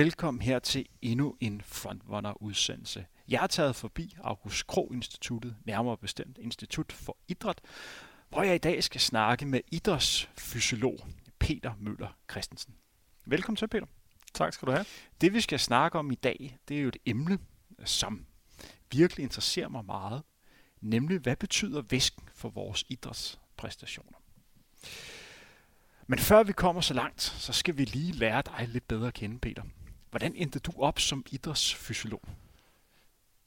velkommen her til endnu en Frontrunner-udsendelse. Jeg har taget forbi August Krog Instituttet, nærmere bestemt Institut for Idræt, hvor jeg i dag skal snakke med idrætsfysiolog Peter Møller Christensen. Velkommen til, Peter. Tak skal du have. Det vi skal snakke om i dag, det er jo et emne, som virkelig interesserer mig meget, nemlig hvad betyder væsken for vores idrætspræstationer. Men før vi kommer så langt, så skal vi lige lære dig lidt bedre at kende, Peter. Hvordan endte du op som idrætsfysiolog?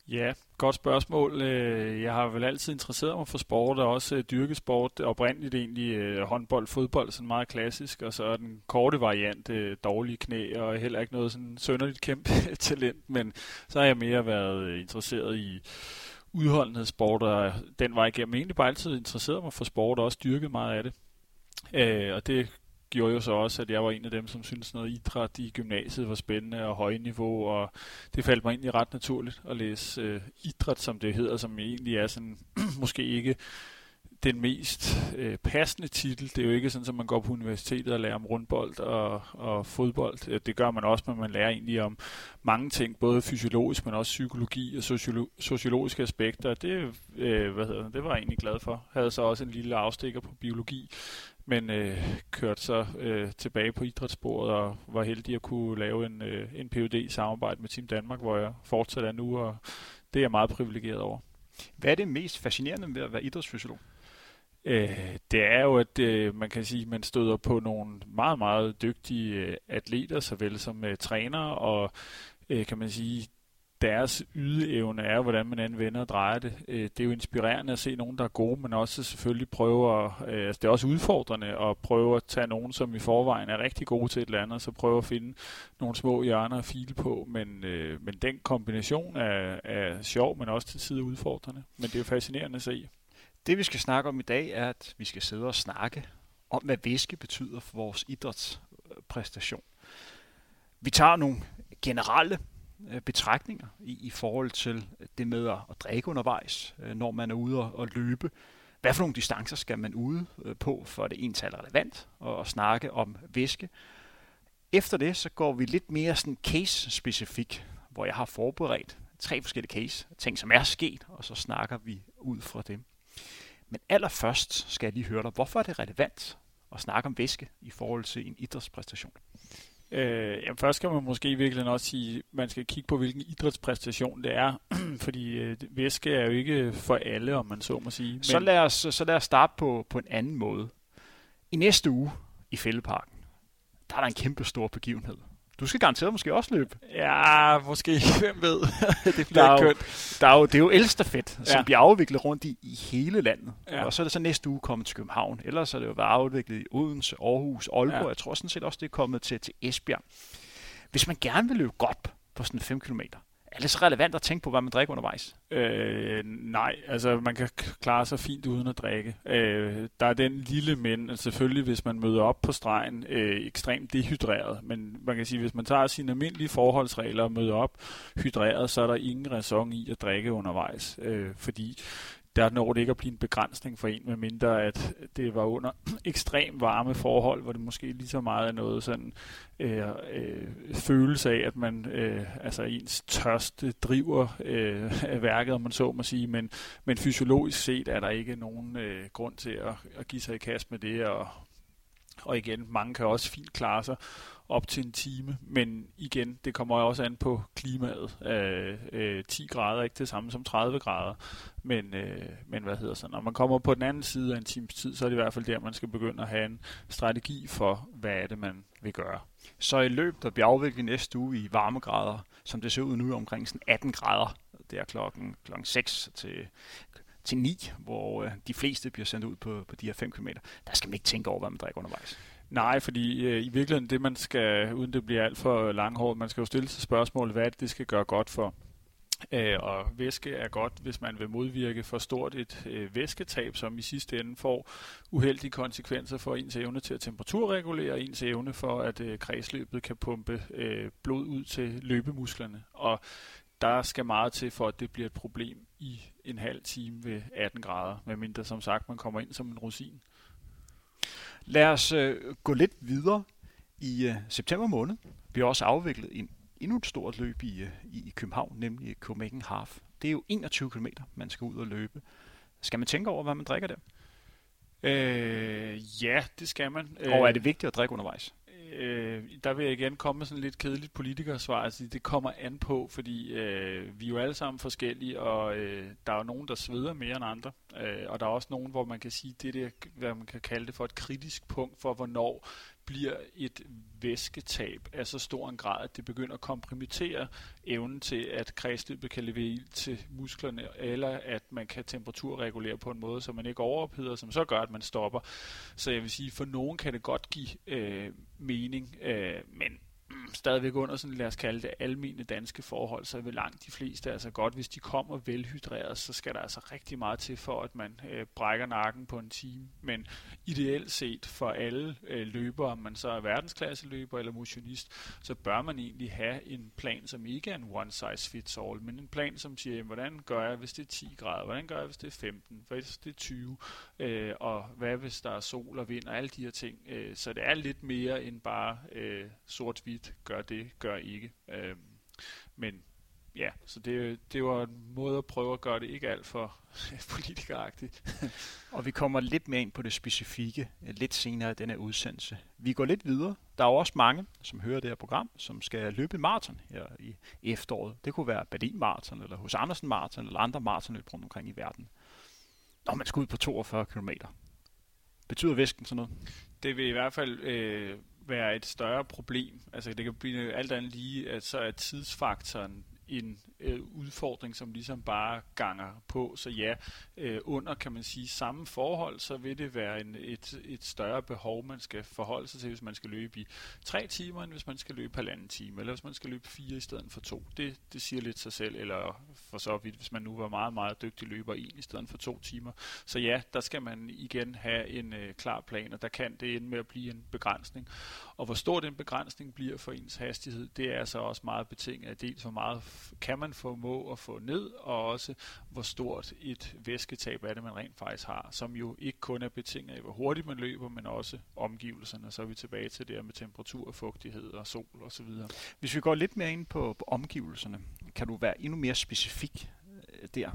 Ja, godt spørgsmål. Øh, jeg har vel altid interesseret mig for sport, og også øh, dyrkesport. Oprindeligt egentlig øh, håndbold, fodbold, sådan meget klassisk, og så er den korte variant dårlige knæ, og heller ikke noget sådan sønderligt kæmpe talent, men så har jeg mere været interesseret i udholdenhedssport, og den vej igennem egentlig bare altid interesseret mig for sport, og også dyrket meget af det. Øh, og det gjorde jo så også, at jeg var en af dem, som syntes noget idræt i gymnasiet var spændende og højniveau, og det faldt mig egentlig ret naturligt at læse øh, idræt, som det hedder, som egentlig er sådan, måske ikke den mest øh, passende titel. Det er jo ikke sådan, at man går på universitetet og lærer om rundbold og, og fodbold. Øh, det gør man også, men man lærer egentlig om mange ting, både fysiologisk, men også psykologi og sociolo- sociologiske aspekter. Det, øh, hvad hedder det, det var jeg egentlig glad for. Jeg havde så også en lille afstikker på biologi, men øh, kørte så øh, tilbage på idrætssporet og var heldig at kunne lave en, øh, en PhD i samarbejde med Team Danmark, hvor jeg fortsat er nu, og det er jeg meget privilegeret over. Hvad er det mest fascinerende ved at være idrætsfysiolog? Øh, det er jo, at øh, man kan sige, at man støder på nogle meget, meget dygtige øh, atleter, såvel som øh, trænere, og øh, kan man sige, deres ydeevne er, hvordan man anvender og drejer det. Øh, det er jo inspirerende at se nogen, der er gode, men også selvfølgelig prøve at, øh, altså det er også udfordrende at prøve at tage nogen, som i forvejen er rigtig gode til et eller andet, så prøve at finde nogle små hjørner at file på, men, øh, men den kombination er, er sjov, men også til tider udfordrende. Men det er jo fascinerende at se. Det vi skal snakke om i dag er, at vi skal sidde og snakke om, hvad væske betyder for vores idrætspræstation. Vi tager nogle generelle Øh, betragtninger i, i forhold til det med at, at drikke undervejs, øh, når man er ude og, og løbe. Hvad for nogle distancer skal man ude øh, på, for det ens er relevant at, at snakke om væske. Efter det, så går vi lidt mere sådan case-specifik, hvor jeg har forberedt tre forskellige case, ting som er sket, og så snakker vi ud fra dem. Men allerførst skal jeg lige høre dig, hvorfor er det relevant at snakke om væske i forhold til en idrætspræstation? Øh, jamen først skal man måske i virkeligheden også sige, at man skal kigge på, hvilken idrætspræstation det er. Fordi øh, væske er jo ikke for alle, om man så må sige. Men... Så, lad os, så lad os starte på, på en anden måde. I næste uge i Fældeparken, der er der en kæmpe stor begivenhed. Du skal garanteret måske også løbe. Ja, måske. Hvem ved? det bliver der er jo, der er jo, det er jo Elsterfedt, som ja. bliver afviklet rundt i, i hele landet. Ja. Og så er det så næste uge kommet til København. Ellers er det jo været afviklet i Odense, Aarhus, Aalborg. Ja. Jeg tror sådan set også, det er kommet til, til Esbjerg. Hvis man gerne vil løbe godt på sådan 5 km, er det så relevant at tænke på, hvad man drikker undervejs? Øh, nej, altså man kan klare sig fint uden at drikke. Øh, der er den lille men, altså selvfølgelig hvis man møder op på stregen øh, ekstremt dehydreret, men man kan sige, hvis man tager sine almindelige forholdsregler og møder op hydreret, så er der ingen ræson i at drikke undervejs, øh, fordi der når det ikke at blive en begrænsning for en, medmindre at det var under ekstrem varme forhold, hvor det måske lige så meget er noget sådan øh, øh, følelse af, at man øh, altså ens tørst øh, driver øh, værket, om man så må sige, men, men fysiologisk set er der ikke nogen øh, grund til at, at give sig i kast med det, og, og igen, mange kan også fint klare sig op til en time, men igen, det kommer også an på klimaet. Øh, øh, 10 grader er ikke det samme som 30 grader, men, øh, men hvad hedder så, når man kommer på den anden side af en times tid, så er det i hvert fald der, man skal begynde at have en strategi for, hvad er det, man vil gøre. Så i løbet, der bliver afviklet næste uge i varmegrader, som det ser ud nu omkring sådan 18 grader, det er klokken, klokken 6 til til 9, hvor øh, de fleste bliver sendt ud på, på de her 5 km. Der skal man ikke tænke over, hvad man drikker undervejs. Nej, fordi øh, i virkeligheden det, man skal, uden det bliver alt for langhåret, man skal jo stille sig spørgsmål, hvad det, det skal gøre godt for. Øh, og væske er godt, hvis man vil modvirke for stort et øh, væsketab, som i sidste ende får uheldige konsekvenser for ens evne til at temperaturregulere, ens evne for, at øh, kredsløbet kan pumpe øh, blod ud til løbemusklerne. Og der skal meget til, for at det bliver et problem i en halv time ved 18 grader, medmindre som sagt man kommer ind som en rosin. Lad os øh, gå lidt videre. I øh, september måned bliver også afviklet en endnu et stort løb i, i, i København, nemlig Copenhagen Half. Det er jo 21 km, man skal ud og løbe. Skal man tænke over, hvad man drikker der? Øh, ja, det skal man. Og er det vigtigt at drikke undervejs? Øh, der vil jeg igen komme med sådan lidt kedeligt politikersvar. Altså, det kommer an på, fordi øh, vi er jo alle sammen forskellige, og øh, der er jo nogen, der sveder mere end andre. Øh, og der er også nogen, hvor man kan sige, det er det, hvad man kan kalde det for et kritisk punkt for, hvornår bliver et væsketab af så stor en grad, at det begynder at kompromittere evnen til, at kredsløbet kan levere ild til musklerne, eller at man kan temperaturregulere på en måde, så man ikke overopheder, som så gør, at man stopper. Så jeg vil sige, for nogen kan det godt give øh, mening, øh, men stadigvæk under sådan, lad os kalde det, almene danske forhold, så vil langt de fleste altså godt, hvis de kommer velhydreret, så skal der altså rigtig meget til for, at man øh, brækker nakken på en time. Men ideelt set for alle øh, løbere, om man så er verdensklasse løber eller motionist, så bør man egentlig have en plan, som ikke er en one size fits all, men en plan, som siger, jamen, hvordan gør jeg, hvis det er 10 grader, hvordan gør jeg, hvis det er 15, hvis det er 20, øh, og hvad hvis der er sol og vind og alle de her ting. Øh, så det er lidt mere end bare øh, sort-hvidt gør det, gør ikke. Øh, men ja, så det, det var en måde at prøve at gøre det ikke alt for politikeragtigt. og vi kommer lidt mere ind på det specifikke lidt senere i denne udsendelse. Vi går lidt videre. Der er jo også mange, som hører det her program, som skal løbe maraton her i efteråret. Det kunne være Berlin Marathon, eller hos Andersen Marathon, eller andre maratonløb rundt omkring i verden. Når man skal ud på 42 km. Betyder væsken sådan noget? Det vil i hvert fald øh, være et større problem. Altså det kan blive alt andet lige, at så er tidsfaktoren en øh, udfordring, som ligesom bare ganger på. Så ja, øh, under kan man sige samme forhold, så vil det være en, et, et større behov, man skal forholde sig til, hvis man skal løbe i tre timer, end hvis man skal løbe halvanden time, eller hvis man skal løbe fire i stedet for to. Det, det siger lidt sig selv, eller for så vidt, hvis man nu var meget, meget dygtig løber en i stedet for to timer. Så ja, der skal man igen have en øh, klar plan, og der kan det ende med at blive en begrænsning. Og hvor stor den begrænsning bliver for ens hastighed, det er så også meget betinget af dels, hvor meget kan man formå at få ned, og også hvor stort et væsketab er det, man rent faktisk har, som jo ikke kun er betinget af, hvor hurtigt man løber, men også omgivelserne. Så er vi tilbage til det med temperatur, fugtighed og sol osv. Hvis vi går lidt mere ind på, på omgivelserne, kan du være endnu mere specifik øh, der?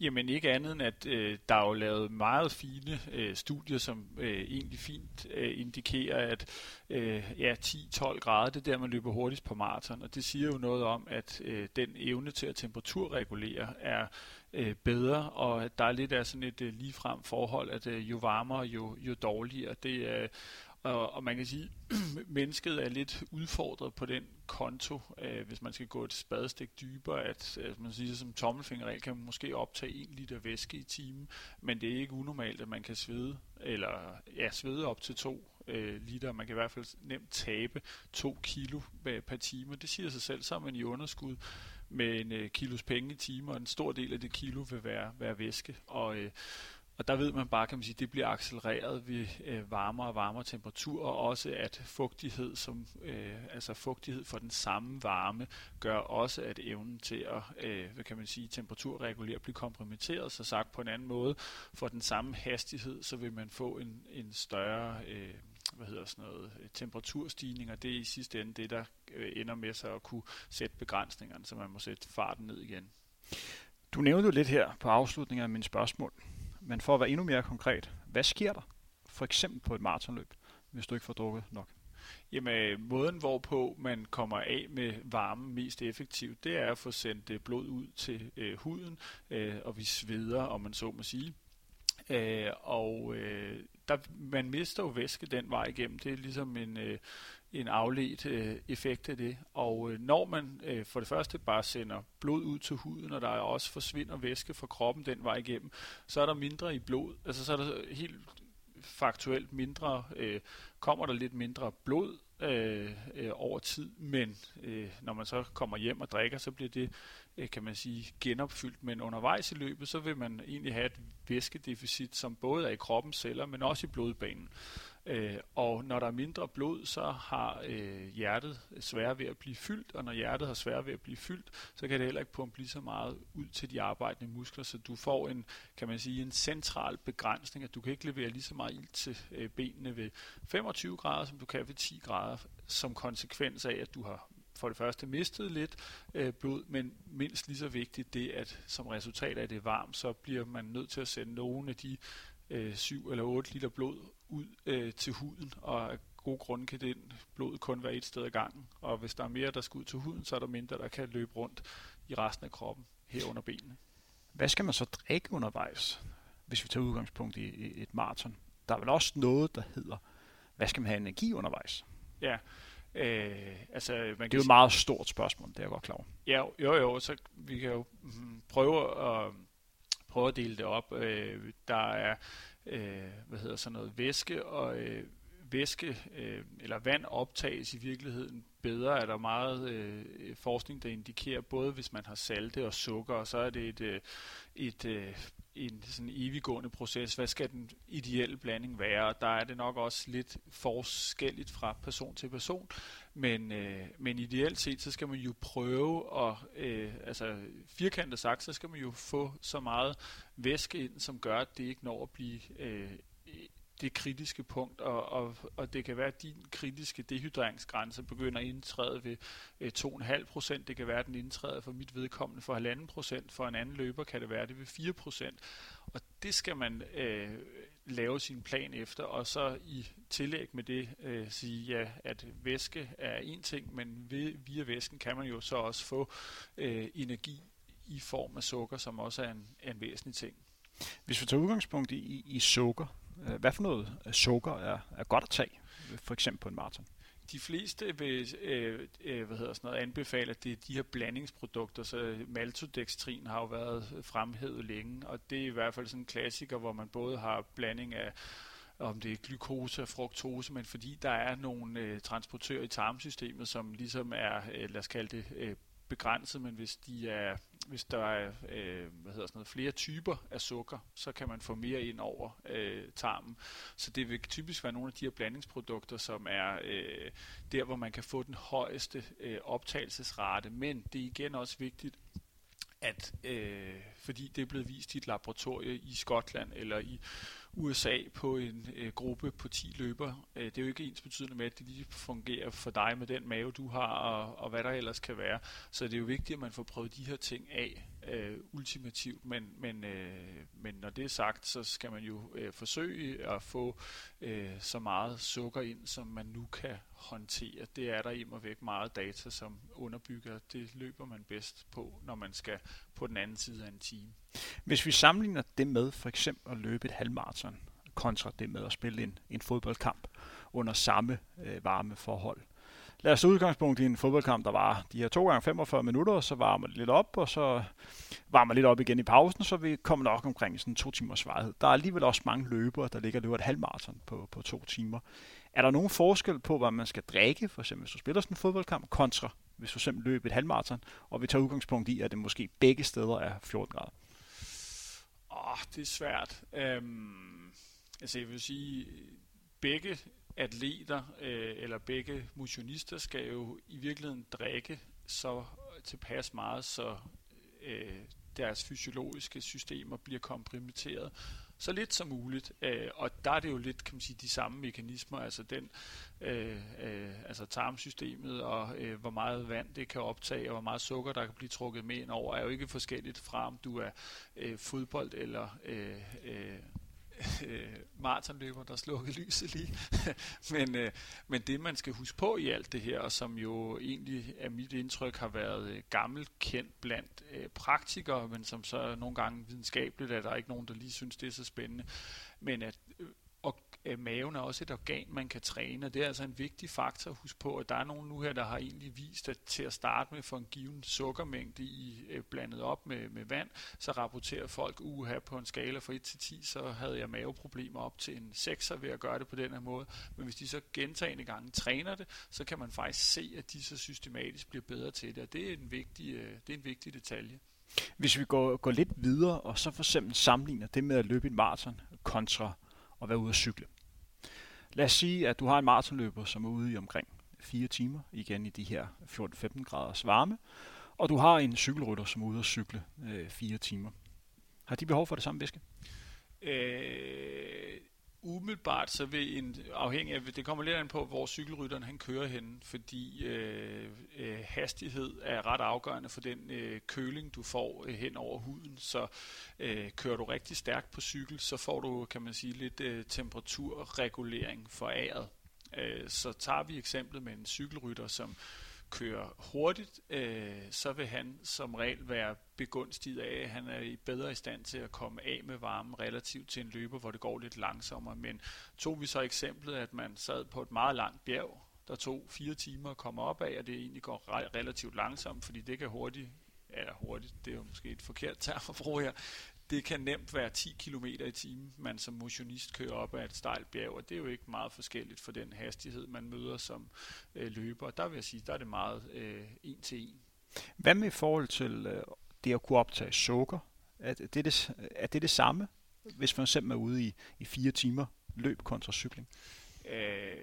Jamen ikke andet end, at øh, der er jo lavet meget fine øh, studier, som øh, egentlig fint øh, indikerer, at øh, ja, 10-12 grader, det er der, man løber hurtigst på maraton. Og det siger jo noget om, at øh, den evne til at temperaturregulere er øh, bedre, og at der er lidt af sådan et øh, ligefrem forhold, at øh, jo varmere, jo, jo dårligere. Det øh, og, og man kan sige, at mennesket er lidt udfordret på den konto, øh, hvis man skal gå et spadestik dybere, at øh, man siger, som tommelfingerregel kan man måske optage 1 liter væske i timen, men det er ikke unormalt, at man kan svede, eller ja, svede op til 2 øh, liter. Man kan i hvert fald nemt tabe 2 kilo per time. Det siger sig selv, så er man i underskud med en øh, kilos penge i timen, og en stor del af det kilo vil være, være væske. Og øh, og der ved man bare, kan man sige, det bliver accelereret. Ved øh, varmere og varmere temperaturer, og også at fugtighed, som, øh, altså fugtighed for den samme varme, gør også, at evnen til at, øh, hvad kan man sige, temperaturregulere bliver kompromitteret, så sagt på en anden måde, for den samme hastighed, så vil man få en, en større øh, hvad hedder sådan noget, øh, temperaturstigning, og det er i sidste ende det, der øh, ender med sig at kunne sætte begrænsningerne, så man må sætte farten ned igen. Du nævnte jo lidt her på afslutningen af mine spørgsmål, men for at være endnu mere konkret, hvad sker der for eksempel på et maratonløb, hvis du ikke får drukket nok? Jamen, øh, måden hvorpå man kommer af med varmen mest effektivt, det er at få sendt øh, blod ud til øh, huden, øh, og vi sveder, om man så må sige. Øh, og øh, der, man mister jo væske den vej igennem. Det er ligesom en, øh, en afledt øh, effekt af det. Og øh, når man øh, for det første bare sender blod ud til huden, og der også forsvinder væske fra kroppen den vej igennem, så er der mindre i blod. Altså så er der helt faktuelt mindre, øh, kommer der lidt mindre blod øh, øh, over tid, men øh, når man så kommer hjem og drikker, så bliver det, øh, kan man sige, genopfyldt. Men undervejs i løbet, så vil man egentlig have et væskedeficit, som både er i kroppens celler, men også i blodbanen. Øh, og når der er mindre blod, så har øh, hjertet svært ved at blive fyldt, og når hjertet har svært ved at blive fyldt, så kan det heller ikke pumpe lige så meget ud til de arbejdende muskler, så du får en, kan man sige, en central begrænsning, at du kan ikke levere lige så meget ild til øh, benene ved 25 grader, som du kan ved 10 grader, som konsekvens af, at du har for det første mistet lidt øh, blod, men mindst lige så vigtigt det, at som resultat af det varmt, så bliver man nødt til at sende nogle af de øh, 7 eller 8 liter blod ud øh, til huden, og af gode grunde kan det blod kun være et sted ad gangen, og hvis der er mere, der skal ud til huden, så er der mindre, der kan løbe rundt i resten af kroppen, herunder benene. Hvad skal man så drikke undervejs, hvis vi tager udgangspunkt i, i et maraton? Der er vel også noget, der hedder, hvad skal man have energi undervejs? Ja, Øh, altså, man det er jo et meget stort spørgsmål, det er jeg godt klar over. Ja, jo jo, så vi kan jo mm, prøve at, prøve at dele det op. Øh, der er, øh, hvad hedder sådan noget, væske og øh, væske øh, eller vand optages i virkeligheden bedre, er der meget øh, forskning, der indikerer, både hvis man har salte og sukker, og så er det et, øh, et, øh, en sådan eviggående proces. Hvad skal den ideelle blanding være? Der er det nok også lidt forskelligt fra person til person, men, øh, men ideelt set, så skal man jo prøve at, øh, altså firkantet sagt, så skal man jo få så meget væske ind, som gør, at det ikke når at blive øh, det kritiske punkt, og, og, og det kan være, at din kritiske dehydreringsgrænse begynder at indtræde ved øh, 2,5 procent. Det kan være, at den indtræder for mit vedkommende for 1,5 procent. For en anden løber kan det være det ved 4 procent. Og det skal man øh, lave sin plan efter, og så i tillæg med det øh, sige, ja, at væske er en ting, men ved, via væsken kan man jo så også få øh, energi i form af sukker, som også er en, er en væsentlig ting. Hvis vi tager udgangspunkt i, i sukker, Øh, hvad for noget øh, sukker er, er godt at tage, for eksempel på en maraton? De fleste vil øh, øh, hvad hedder sådan noget, anbefale, at det er de her blandingsprodukter, så øh, maltodextrin har jo været fremhævet længe, og det er i hvert fald sådan en klassiker, hvor man både har blanding af om det er glukose og fruktose, men fordi der er nogle øh, transportører i tarmsystemet, som ligesom er, øh, lad os kalde det, øh, begrænset, men hvis de er hvis der er øh, hvad hedder sådan noget, flere typer af sukker, så kan man få mere ind over øh, tarmen. Så det vil typisk være nogle af de her blandingsprodukter, som er øh, der, hvor man kan få den højeste øh, optagelsesrate. Men det er igen også vigtigt, at øh, fordi det er blevet vist i et laboratorie i Skotland eller i USA på en øh, gruppe på 10 løber. Øh, det er jo ikke ens betydende med, at det lige fungerer for dig med den mave, du har, og, og hvad der ellers kan være. Så det er jo vigtigt, at man får prøvet de her ting af øh, ultimativt, men, men, øh, men når det er sagt, så skal man jo øh, forsøge at få øh, så meget sukker ind, som man nu kan håndtere. Det er der i og væk meget data, som underbygger. Det løber man bedst på, når man skal på den anden side af en time. Hvis vi sammenligner det med for eksempel at løbe et halvmarathon, kontra det med at spille en, en fodboldkamp under samme øh, varme forhold. Lad os udgangspunkt i en fodboldkamp, der var de her 2 gange 45 minutter, så varmer det lidt op, og så varmer lidt op igen i pausen, så vi kommer nok omkring sådan to timers varighed. Der er alligevel også mange løbere, der ligger og løber et halvmarathon på, på to timer. Er der nogen forskel på, hvad man skal drikke, for eksempel hvis du spiller sådan en fodboldkamp, kontra hvis du simpelthen løber et halvmarathon, og vi tager udgangspunkt i, at det måske begge steder er 14 grader? Åh, oh, det er svært. Øhm, altså jeg vil sige, begge atleter øh, eller begge motionister skal jo i virkeligheden drikke så tilpas meget, så øh, deres fysiologiske systemer bliver kompromitteret så lidt som muligt. Øh, og der er det jo lidt, kan man sige, de samme mekanismer, altså den, øh, øh, altså tarmsystemet og øh, hvor meget vand det kan optage, og hvor meget sukker der kan blive trukket med ind over, er jo ikke forskelligt fra, om du er øh, fodbold eller øh, øh, øh, maratonløber, der slukkede lyset lige. men, øh, men det, man skal huske på i alt det her, og som jo egentlig af mit indtryk har været øh, gammelt kendt blandt øh, praktikere, men som så nogle gange videnskabeligt, at der er ikke nogen, der lige synes, det er så spændende, men at øh, øh, maven er også et organ, man kan træne, og det er altså en vigtig faktor at huske på, at der er nogen nu her, der har egentlig vist, at til at starte med for en given sukkermængde i øh, blandet op med, med vand, så rapporterer folk uha på en skala fra 1 til 10, så havde jeg maveproblemer op til en 6'er ved at gøre det på den her måde. Men hvis de så gentagende gange træner det, så kan man faktisk se, at de så systematisk bliver bedre til det, og det er en vigtig, øh, det er en vigtig detalje. Hvis vi går, går lidt videre, og så for eksempel sammenligner det med at løbe en maraton kontra at være ude at cykle. Lad os sige, at du har en maratonløber, som er ude i omkring 4 timer, igen i de her 14-15 graders varme, og du har en cykelrytter, som er ude at cykle øh, 4 timer. Har de behov for det samme væske? Øh, umiddelbart så vil en, afhængig af, det kommer lidt an på, hvor cykelrytteren han kører hen, fordi øh, øh, hastighed er ret afgørende for den øh, køling, du får øh, hen over huden. Så øh, kører du rigtig stærkt på cykel, så får du, kan man sige, lidt øh, temperaturregulering for æret. Øh, så tager vi eksemplet med en cykelrytter, som kører hurtigt, øh, så vil han som regel være begunstiget af, at han er i bedre i stand til at komme af med varmen relativt til en løber, hvor det går lidt langsommere. Men tog vi så eksemplet, at man sad på et meget langt bjerg, der tog fire timer at komme op af, og det egentlig går relativt langsomt, fordi det kan hurtigt eller hurtigt, det er jo måske et forkert term at bruge her, det kan nemt være 10 km i timen, man som motionist kører op ad et stejlt bjerg, og det er jo ikke meget forskelligt for den hastighed, man møder som øh, løber. Der vil jeg sige, der er det meget øh, en til en. Hvad med i forhold til øh, det at kunne optage sukker? Er det det, er det det samme, hvis man simpelthen er ude i, i fire timer løb kontra cykling? Øh,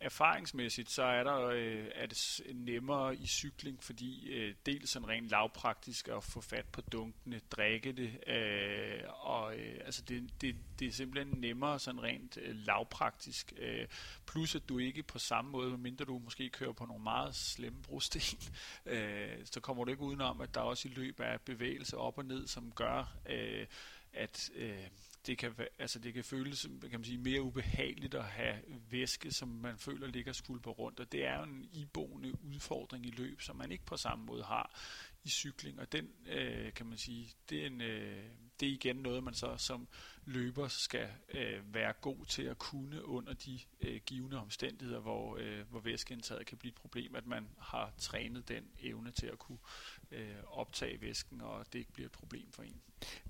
erfaringsmæssigt, så er, der, øh, er det nemmere i cykling, fordi øh, dels sådan rent lavpraktisk at få fat på dunkene, drikke det, øh, og øh, altså det, det, det er simpelthen nemmere sådan rent øh, lavpraktisk, øh, plus at du ikke på samme måde, medmindre du måske kører på nogle meget slemme brosten, øh, så kommer du ikke udenom, at der også i løb er bevægelse op og ned, som gør, øh, at øh, det kan, altså det kan føles kan man sige, mere ubehageligt at have væske, som man føler ligger skulper rundt, og det er jo en iboende udfordring i løb, som man ikke på samme måde har i cykling, og den øh, kan man sige, det er, en, øh, det er igen noget, man så som løber skal øh, være god til at kunne under de øh, givende omstændigheder, hvor, øh, hvor væskeindtaget kan blive et problem, at man har trænet den evne til at kunne øh, optage væsken, og det ikke bliver et problem for en.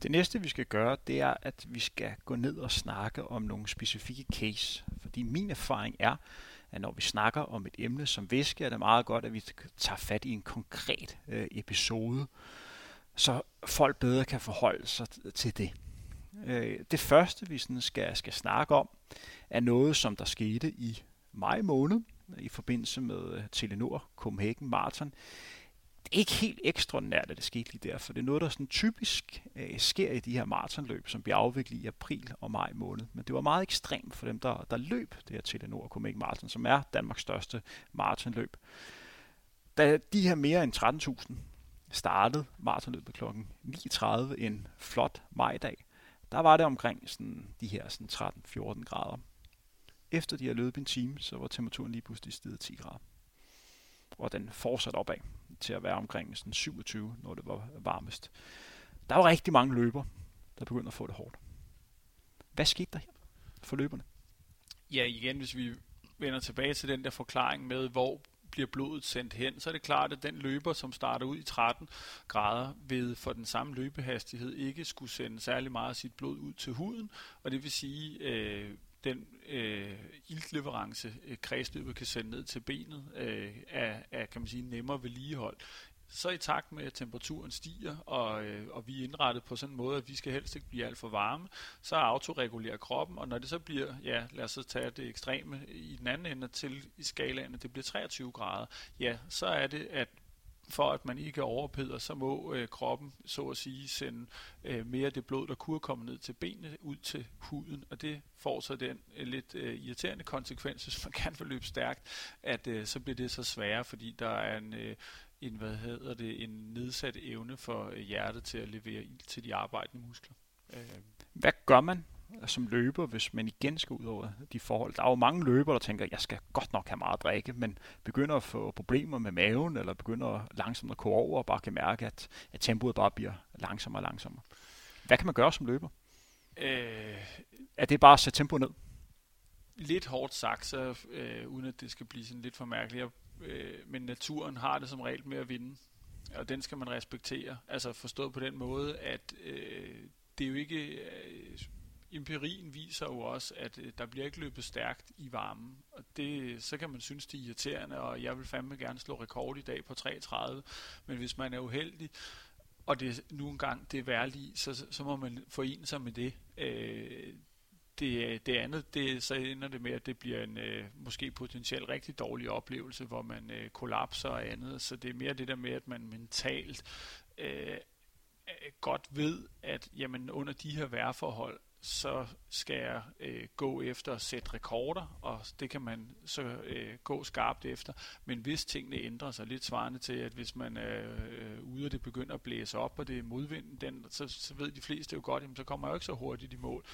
Det næste, vi skal gøre, det er, at vi skal gå ned og snakke om nogle specifikke case. Fordi min erfaring er, at når vi snakker om et emne som væske, er det meget godt, at vi tager fat i en konkret øh, episode, så folk bedre kan forholde sig til det. Øh, det første, vi sådan skal, skal snakke om, er noget, som der skete i maj måned i forbindelse med øh, Telenor Copenhagen Marathon ikke helt ekstraordinært, at det skete lige der, for det er noget, der sådan typisk øh, sker i de her maratonløb, som bliver afviklet i april og maj måned. Men det var meget ekstremt for dem, der, der løb det her Telenor Copenhagen Marathon, som er Danmarks største maratonløb. Da de her mere end 13.000 startede maratonløbet kl. 9.30 en flot majdag, der var det omkring sådan, de her sådan 13-14 grader. Efter de har løbet en time, så var temperaturen lige pludselig steget 10 grader. Og den fortsatte opad til at være omkring sådan 27, når det var varmest. Der var rigtig mange løber, der begyndte at få det hårdt. Hvad skete der her for løberne? Ja, igen, hvis vi vender tilbage til den der forklaring med, hvor bliver blodet sendt hen, så er det klart, at den løber, som starter ud i 13 grader, ved for den samme løbehastighed ikke skulle sende særlig meget af sit blod ud til huden, og det vil sige, øh, den øh, iltleverance, øh, kredsløbet kan sende ned til benet, øh, er, er kan man sige, nemmere vedligehold. Så i takt med, at temperaturen stiger, og, øh, og vi er indrettet på sådan en måde, at vi skal helst ikke blive alt for varme, så autoregulerer kroppen, og når det så bliver, ja, lad os så tage det ekstreme i den anden ende til i skalaen, at det bliver 23 grader, ja, så er det, at for at man ikke overpeder, så må øh, kroppen så at sige sende øh, mere af det blod, der kunne komme ned til benene, ud til huden, og det får så den øh, lidt øh, irriterende konsekvens, hvis man kan forløbe stærkt, at øh, så bliver det så sværere, fordi der er en, øh, en, hvad hedder det, en nedsat evne for øh, hjertet til at levere ild til de arbejdende muskler. Øh. Hvad gør man, som løber, hvis man igen skal ud over de forhold. Der er jo mange løbere, der tænker, jeg skal godt nok have meget at drikke, men begynder at få problemer med maven, eller begynder langsomt at gå over, og bare kan mærke, at, at tempoet bare bliver langsommere og langsommere. Hvad kan man gøre som løber? Øh, er det bare at sætte tempoet ned? Lidt hårdt sagt, så, øh, uden at det skal blive sådan lidt for mærkeligt. Øh, men naturen har det som regel med at vinde, og den skal man respektere. Altså forstået på den måde, at øh, det er jo ikke... Øh, empirien viser jo også, at øh, der bliver ikke løbet stærkt i varmen. Og det, så kan man synes, det er irriterende, og jeg vil fandme gerne slå rekord i dag på 3.30. Men hvis man er uheldig, og det nu engang det er værligt, så, så må man forene sig med det. Øh, det, det andet, det, så ender det med, at det bliver en øh, måske potentielt rigtig dårlig oplevelse, hvor man øh, kollapser og andet. Så det er mere det der med, at man mentalt øh, øh, godt ved, at jamen, under de her vejrforhold, så skal jeg øh, gå efter at sætte rekorder, og det kan man så øh, gå skarpt efter. Men hvis tingene ændrer sig, lidt svarende til, at hvis man er øh, ude, og det begynder at blæse op, og det er modvinden, den, så, så ved de fleste jo godt, jamen, så kommer jeg jo ikke så hurtigt i mål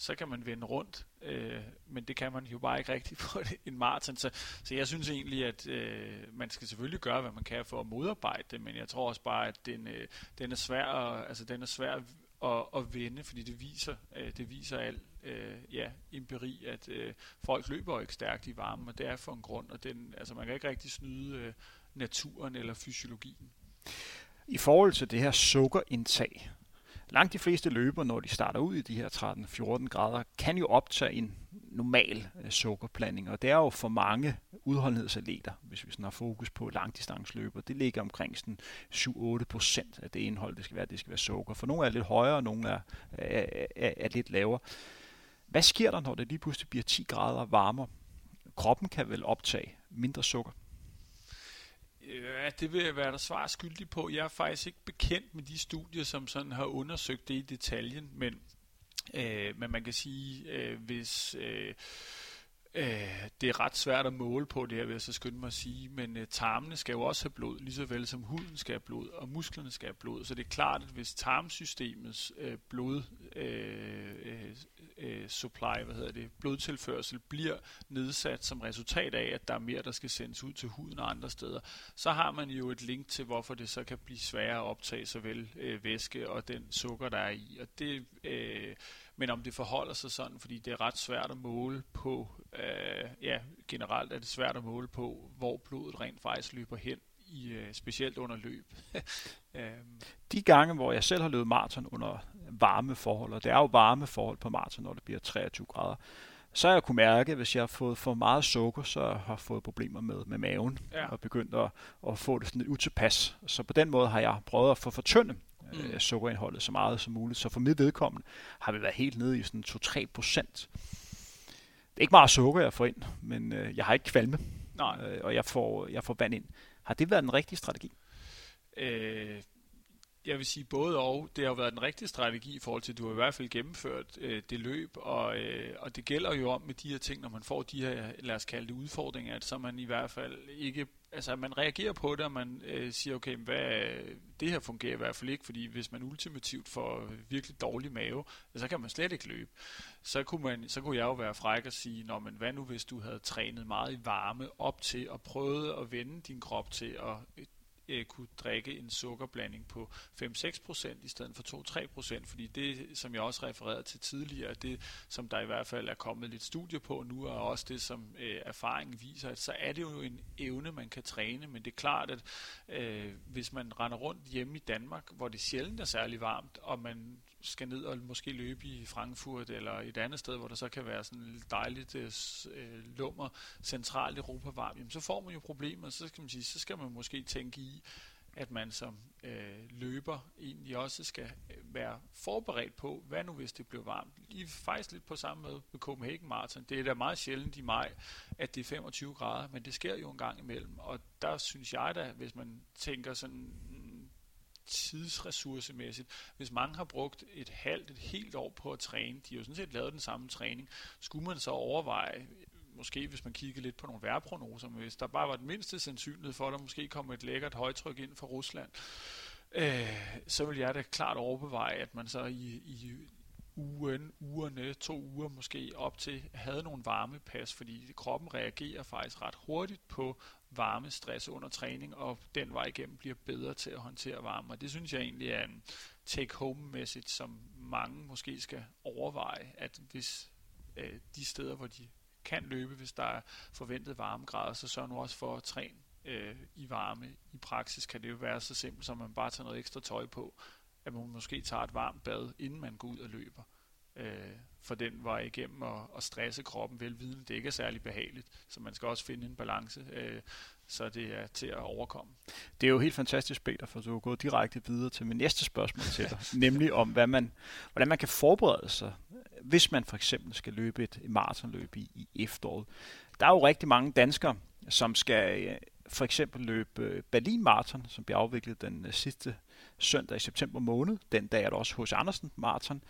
så kan man vende rundt, øh, men det kan man jo bare ikke rigtigt på en maraton. Så, så jeg synes egentlig, at øh, man skal selvfølgelig gøre, hvad man kan for at modarbejde det, men jeg tror også bare, at den, øh, den er svær, at, altså den er svær at, at vende, fordi det viser, øh, det viser al øh, ja, empiri, at øh, folk løber ikke stærkt i varmen, og det er for en grund, og den, altså man kan ikke rigtig snyde øh, naturen eller fysiologien. I forhold til det her sukkerindtag, langt de fleste løber, når de starter ud i de her 13-14 grader, kan jo optage en normal øh, sukkerblanding, og det er jo for mange udholdenhedsatleter, hvis vi sådan har fokus på langdistansløber, det ligger omkring sådan 7-8 procent af det indhold, det skal være, det skal være sukker. For nogle er lidt højere, og nogle er, er, er, er lidt lavere. Hvad sker der, når det lige pludselig bliver 10 grader varmere? Kroppen kan vel optage mindre sukker? Ja, det vil jeg være der svar skyldig på. Jeg er faktisk ikke bekendt med de studier, som sådan har undersøgt det i detaljen, men, øh, men man kan sige, øh, hvis... Øh, Øh, det er ret svært at måle på det her, vil jeg så skynde mig at sige, men øh, tarmene skal jo også have blod, lige så vel som huden skal have blod, og musklerne skal have blod. Så det er klart, at hvis tarmsystemets øh, blod øh, øh, øh, supply, hvad hedder det, blodtilførsel bliver nedsat som resultat af, at der er mere, der skal sendes ud til huden og andre steder, så har man jo et link til, hvorfor det så kan blive sværere at optage såvel øh, væske og den sukker, der er i. Og det øh, men om det forholder sig sådan, fordi det er ret svært at måle på, øh, ja, generelt er det svært at måle på, hvor blodet rent faktisk løber hen, i, øh, specielt under løb. Øhm. De gange, hvor jeg selv har løbet maraton under varme forhold, og det er jo varme forhold på maraton, når det bliver 23 grader, så har jeg kunne mærke, at hvis jeg har fået for meget sukker, så har jeg fået problemer med, med maven, ja. og begyndt at, at få det sådan lidt utilpas. Så på den måde har jeg prøvet at få fortynde mm. øh, sukkerindholdet så meget som muligt. Så for mit vedkommende har vi været helt nede i sådan 2-3 procent. Det er ikke meget sukker, jeg får ind, men øh, jeg har ikke kvalme, Nej. Øh, og jeg får, jeg får vand ind. Har det været den rigtige strategi? Øh, jeg vil sige både og. Det har været den rigtige strategi i forhold til, at du har i hvert fald gennemført øh, det løb, og, øh, og det gælder jo om med de her ting, når man får de her, lad os kalde det udfordringer, at så man i hvert fald ikke, altså man reagerer på det, og man øh, siger, okay, hvad, det her fungerer i hvert fald ikke, fordi hvis man ultimativt får virkelig dårlig mave, så kan man slet ikke løbe. Så kunne, man, så kunne jeg jo være fræk og sige, Nå, men hvad nu hvis du havde trænet meget i varme op til, og prøvet at vende din krop til at øh, kunne drikke en sukkerblanding på 5-6% i stedet for 2-3%, fordi det, som jeg også refererede til tidligere, det som der i hvert fald er kommet lidt studie på nu, og også det som øh, erfaringen viser, at så er det jo en evne, man kan træne, men det er klart, at øh, hvis man render rundt hjemme i Danmark, hvor det sjældent er særlig varmt, og man skal ned og måske løbe i Frankfurt eller et andet sted, hvor der så kan være sådan et dejligt øh, øh, lummer centralt Europa varm, jamen så får man jo problemer, så skal man sige, så skal man måske tænke i, at man som øh, løber egentlig også skal øh, være forberedt på, hvad nu hvis det bliver varmt. Lige faktisk lidt på samme måde med Copenhagen Marathon. Det er da meget sjældent i maj, at det er 25 grader, men det sker jo en gang imellem. Og der synes jeg da, hvis man tænker sådan tidsressourcemæssigt. Hvis mange har brugt et halvt, et helt år på at træne, de har jo sådan set lavet den samme træning, skulle man så overveje, måske hvis man kigger lidt på nogle vejrprognoser, men hvis der bare var den mindste sandsynlighed for, at der måske kommer et lækkert højtryk ind fra Rusland, øh, så vil jeg da klart overveje, at man så i, i ugen, ugerne, to uger måske op til, havde nogle varmepas, fordi kroppen reagerer faktisk ret hurtigt på varme, stress under træning, og den vej igennem bliver bedre til at håndtere varme. Og det synes jeg egentlig er en take-home message, som mange måske skal overveje, at hvis øh, de steder, hvor de kan løbe, hvis der er forventet varmegrader, så sørg nu også for at træne øh, i varme. I praksis kan det jo være så simpelt, som man bare tager noget ekstra tøj på, at man måske tager et varmt bad, inden man går ud og løber. Øh, for den vej igennem og, og stresse kroppen velvidende. Det ikke er særlig behageligt, så man skal også finde en balance, øh, så det er til at overkomme. Det er jo helt fantastisk, Peter, for du er gået direkte videre til min næste spørgsmål til dig, nemlig om, hvad man, hvordan man kan forberede sig, hvis man for eksempel skal løbe et maratonløb i, i efteråret. Der er jo rigtig mange danskere, som skal øh, for eksempel løbe Berlin Marathon, som bliver afviklet den øh, sidste søndag i september måned. Den dag er der også hos Andersen Marathon.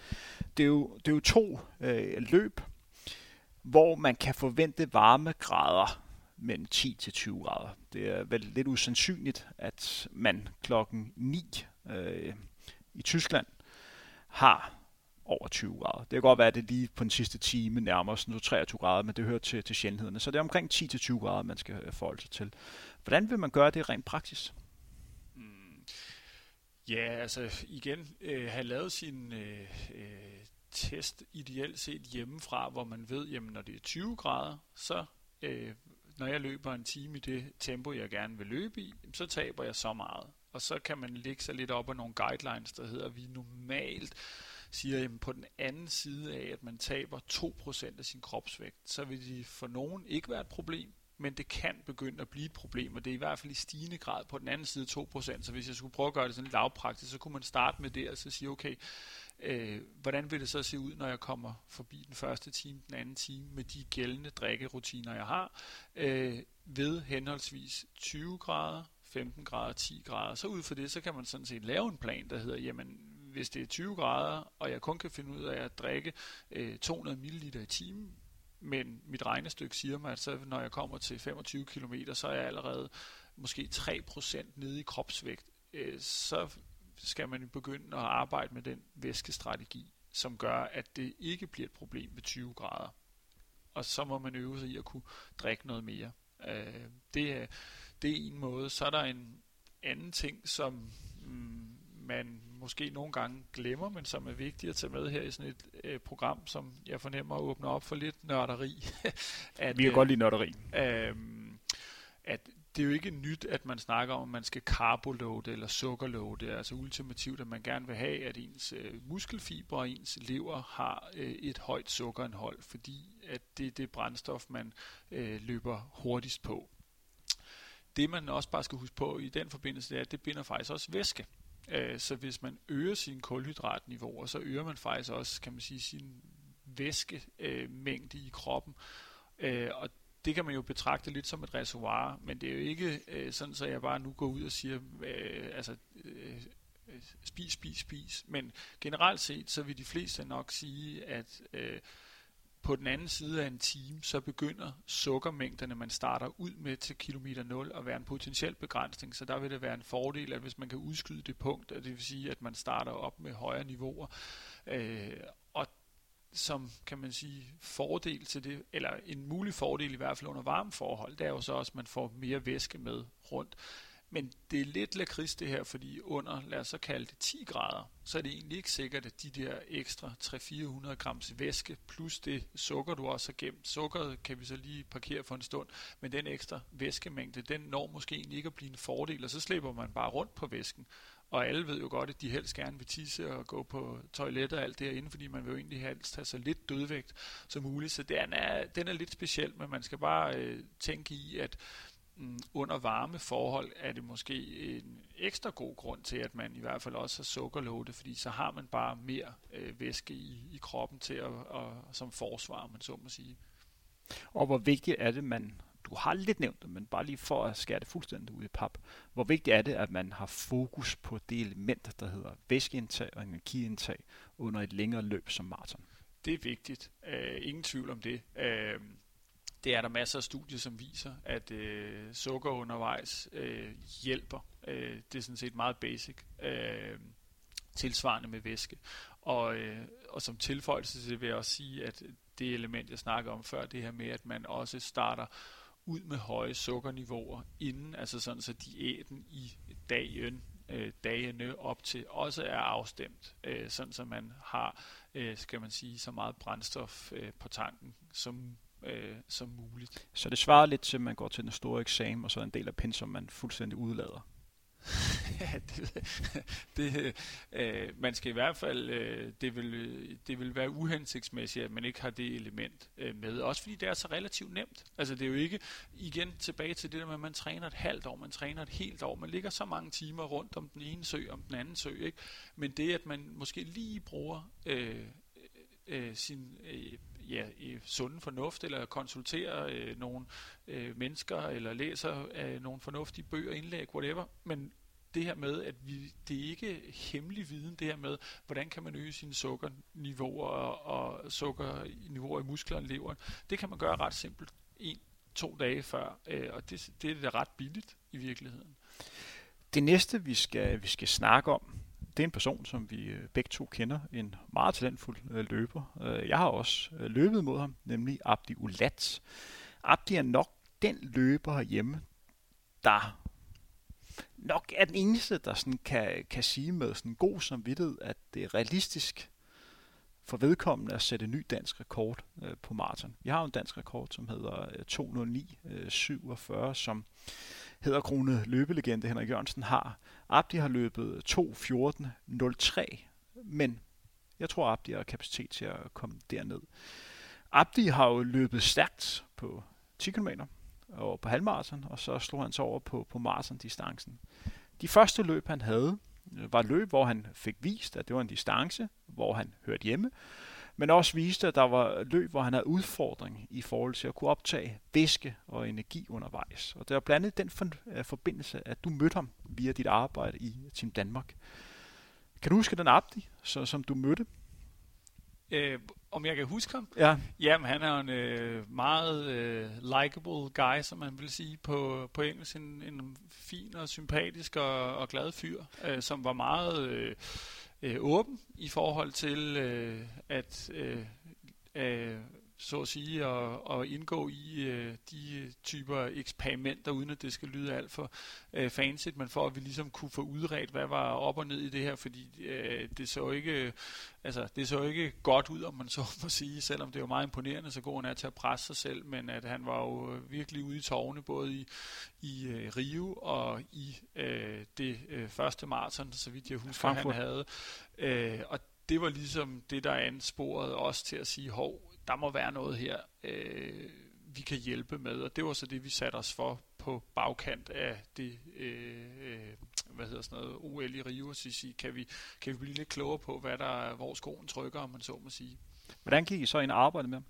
Det er jo, det er jo to øh, løb, hvor man kan forvente varmegrader mellem 10 til 20 grader. Det er vel lidt usandsynligt, at man klokken 9 øh, i Tyskland har over 20 grader. Det kan godt være, at det lige på den sidste time nærmer sig 23 grader, men det hører til, til sjældenhederne. Så det er omkring 10-20 grader, man skal øh, forholde sig til. Hvordan vil man gøre det rent praksis? Ja, altså igen, øh, have lavet sin øh, øh, test ideelt set hjemmefra, hvor man ved, jamen når det er 20 grader, så øh, når jeg løber en time i det tempo, jeg gerne vil løbe i, så taber jeg så meget. Og så kan man lægge sig lidt op af nogle guidelines, der hedder, at vi normalt siger, at på den anden side af, at man taber 2% af sin kropsvægt, så vil de for nogen ikke være et problem, men det kan begynde at blive et problem, og det er i hvert fald i stigende grad på den anden side 2%. Så hvis jeg skulle prøve at gøre det sådan lidt lavpraktisk, så kunne man starte med det og så sige, okay, øh, hvordan vil det så se ud, når jeg kommer forbi den første time, den anden time, med de gældende drikkerutiner, jeg har, øh, ved henholdsvis 20 grader, 15 grader, 10 grader. Så ud fra det, så kan man sådan set lave en plan, der hedder, jamen hvis det er 20 grader, og jeg kun kan finde ud af at drikke øh, 200 ml i timen, men mit regnestykke siger mig, at så når jeg kommer til 25 km, så er jeg allerede måske 3% nede i kropsvægt. Øh, så skal man begynde at arbejde med den væskestrategi, som gør, at det ikke bliver et problem ved 20 grader. Og så må man øve sig i at kunne drikke noget mere. Øh, det, er, det er en måde. Så er der en anden ting, som mm, man måske nogle gange glemmer, men som er vigtigt at tage med her i sådan et øh, program, som jeg fornemmer åbner op for lidt nørderi. at, Vi kan øh, godt lide nørderi. Øh, at det er jo ikke nyt, at man snakker om, at man skal carboloade eller sukkerloade. Altså ultimativt, at man gerne vil have, at ens øh, muskelfiber og ens lever har øh, et højt sukkerindhold, fordi at det er det brændstof, man øh, løber hurtigst på. Det man også bare skal huske på i den forbindelse, det er, at det binder faktisk også væske. Øh, så hvis man øger sine kulhydratniveauer, så øger man faktisk også, kan man sige, sin væskemængde øh, i kroppen. Øh, og det kan man jo betragte lidt som et reservoir, men det er jo ikke øh, sådan, så jeg bare nu går ud og siger, øh, altså, øh, øh spis, spis, spis. Men generelt set, så vil de fleste nok sige, at øh, på den anden side af en time, så begynder sukkermængderne, man starter ud med til kilometer 0, at være en potentiel begrænsning. Så der vil det være en fordel, at hvis man kan udskyde det punkt, det vil sige, at man starter op med højere niveauer. Øh, og som kan man sige fordel til det, eller en mulig fordel i hvert fald under varme forhold, det er jo så også, at man får mere væske med rundt. Men det er lidt lakrids det her, fordi under, lad os så kalde det 10 grader, så er det egentlig ikke sikkert, at de der ekstra 300-400 grams væske, plus det sukker, du også har gemt, sukkeret kan vi så lige parkere for en stund, men den ekstra væskemængde, den når måske egentlig ikke at blive en fordel, og så slipper man bare rundt på væsken. Og alle ved jo godt, at de helst gerne vil tisse og gå på toilettet og alt det herinde, fordi man vil jo egentlig helst have så lidt dødvægt som muligt. Så den er, den er lidt speciel, men man skal bare øh, tænke i, at under varme forhold er det måske en ekstra god grund til, at man i hvert fald også har sukkerlåde, fordi så har man bare mere øh, væske i, i kroppen til at, og, som forsvar, man så må sige. Og hvor vigtigt er det, man, du har lidt nævnt det, men bare lige for at skære det fuldstændig ud i pap, hvor vigtigt er det, at man har fokus på det element, der hedder væskeindtag og energiindtag under et længere løb som maraton? Det er vigtigt. Uh, ingen tvivl om det. Uh, det er der masser af studier, som viser, at øh, sukker undervejs øh, hjælper. Øh, det er sådan set meget basic. Øh, tilsvarende med væske. Og, øh, og som tilføjelse til det vil jeg også sige, at det element, jeg snakkede om før, det her med, at man også starter ud med høje sukkerniveauer inden, altså sådan så diæten i dagen, øh, dagene op til også er afstemt, øh, sådan så man har, øh, skal man sige, så meget brændstof øh, på tanken som øh, som muligt. Så det svarer lidt til, at man går til den store eksamen, og så er en del af pensum, man fuldstændig udlader. ja, det, det, øh, man skal i hvert fald, øh, det, vil, det vil være uhensigtsmæssigt, at man ikke har det element øh, med. Også fordi det er så relativt nemt. Altså det er jo ikke, igen tilbage til det der med, at man træner et halvt år, man træner et helt år. Man ligger så mange timer rundt om den ene sø, om den anden sø. Ikke? Men det, at man måske lige bruger øh, øh, sin øh, ja, i sunde fornuft, eller konsulterer øh, nogle øh, mennesker, eller læser øh, nogle fornuftige bøger, indlæg, whatever, men det her med, at vi, det er ikke hemmelig viden, det her med, hvordan kan man øge sine sukkerniveauer og, og sukkerniveauer i musklerne og leveren. Det kan man gøre ret simpelt en, to dage før, øh, og det, det er det ret billigt i virkeligheden. Det næste, vi skal, vi skal snakke om, det er en person, som vi øh, begge to kender, en meget talentfuld øh, løber. Øh, jeg har også øh, løbet mod ham, nemlig Abdi Ulat. Abdi er nok den løber herhjemme, der nok er den eneste, der sådan kan, kan sige med sådan god samvittighed, at det er realistisk for vedkommende at sætte en ny dansk rekord øh, på maraton. Vi har jo en dansk rekord, som hedder øh, 209.47, øh, som hedderkrone løbelegende Henrik Jørgensen har. Abdi har løbet 2.14.03, men jeg tror, Abdi har kapacitet til at komme derned. Abdi har jo løbet stærkt på 10 km og på halvmarathon, og så slog han sig over på, på marathon-distancen. De første løb, han havde, øh, var løb, hvor han fik vist, at det var en distance, hvor han hørte hjemme, men også viste, at der var løb, hvor han havde udfordring i forhold til at kunne optage væske og energi undervejs. Og det var blandt andet den øh, forbindelse, at du mødte ham via dit arbejde i Team Danmark. Kan du huske den Abdi, så, som du mødte? Øh, om jeg kan huske ham? Ja. Jamen, han er en øh, meget øh, likable guy, som man vil sige på, på engelsk. En, en fin og sympatisk og, og glad fyr, øh, som var meget øh, øh, åben i forhold til øh, at øh, øh, så at sige, at, at indgå i øh, de typer eksperimenter, uden at det skal lyde alt for øh, fancy, men for at vi ligesom kunne få udredt, hvad var op og ned i det her, fordi øh, det så ikke altså, det så ikke godt ud, om man så må sige, selvom det var meget imponerende, så god han er til at presse sig selv, men at han var jo virkelig ude i tårne, både i, i øh, Rio og i øh, det øh, første maraton, så vidt jeg husker, Frankfurt. han havde. Øh, og det var ligesom det, der ansporede os til at sige, hov, der må være noget her, øh, vi kan hjælpe med, og det var så det, vi satte os for på bagkant af det, øh, øh hvad hedder sådan noget, OL i Rio, så sige, kan vi, kan vi blive lidt klogere på, hvad der, hvor skoen trykker, om man så må sige. Hvordan gik I så ind og arbejde med dem?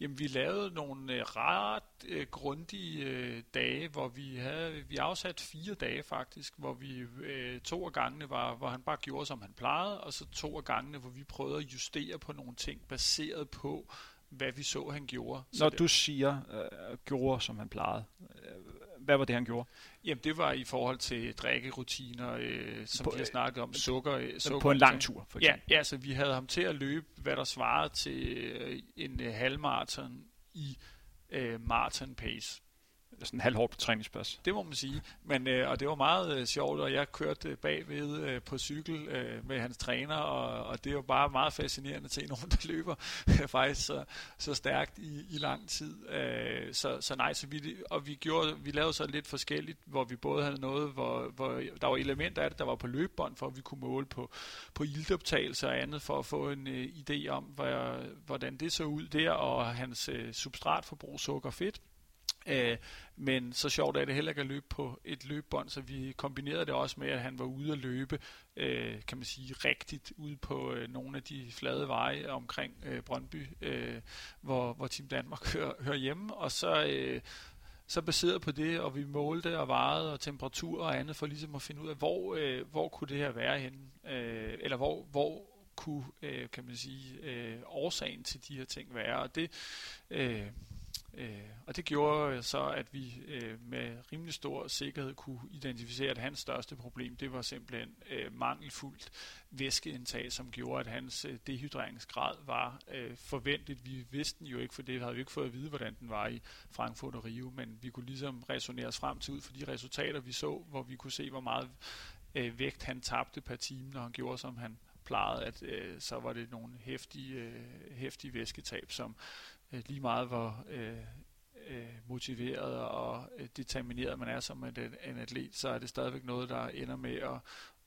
Jamen, vi lavede nogle øh, ret øh, grundige øh, dage, hvor vi havde, vi afsat fire dage faktisk, hvor vi øh, to af gangene var, hvor han bare gjorde, som han plejede, og så to af gangene, hvor vi prøvede at justere på nogle ting, baseret på, hvad vi så, han gjorde. Når du siger, øh, gjorde, som han plejede, øh, hvad var det, han gjorde? Jamen, det var i forhold til drikkerutiner, øh, som på, vi har snakket om, sukker. Øh, sukker på en lang tur, for eksempel. Ja, ja, så vi havde ham til at løbe, hvad der svarede til øh, en øh, halvmarathon i øh, marathon pace sådan halvhårdt træningspas. Det må man sige. Men, øh, og det var meget øh, sjovt, og jeg kørte øh, bagved øh, på cykel øh, med hans træner, og, og det var bare meget fascinerende at se nogen, der løber øh, faktisk så, så stærkt i, i lang tid. Øh, så, så nej, så vi, og vi, gjorde, vi lavede så lidt forskelligt, hvor vi både havde noget, hvor, hvor der var elementer af det, der var på løbebånd, for at vi kunne måle på, på ildoptagelser og andet, for at få en øh, idé om, hvad, hvordan det så ud der, og hans øh, substratforbrug sukker fedt. Øh, men så sjovt er det heller ikke at løbe på et løbebånd, så vi kombinerede det også med, at han var ude at løbe, øh, kan man sige, rigtigt ude på øh, nogle af de flade veje omkring øh, Brøndby, øh, hvor, hvor Team Danmark hører, hører hjemme, og så... Øh, så baseret på det, og vi målte og varede og temperatur og andet, for ligesom at finde ud af, hvor, øh, hvor kunne det her være henne, øh, eller hvor, hvor kunne, øh, kan man sige, øh, årsagen til de her ting være. Og det, øh, Øh, og det gjorde øh, så, at vi øh, med rimelig stor sikkerhed kunne identificere, at hans største problem, det var simpelthen øh, mangelfuldt væskeindtag, som gjorde, at hans øh, dehydreringsgrad var øh, forventet. Vi vidste den jo ikke, for det havde vi ikke fået at vide, hvordan den var i Frankfurt og Rio, men vi kunne ligesom resonere os frem til ud for de resultater, vi så, hvor vi kunne se, hvor meget øh, vægt han tabte per time, når han gjorde, som han plejede, at øh, så var det nogle hæftige, øh, hæftige væsketab, som øh, lige meget hvor øh, øh, motiveret og øh, determineret man er som en, en atlet, så er det stadigvæk noget, der ender med at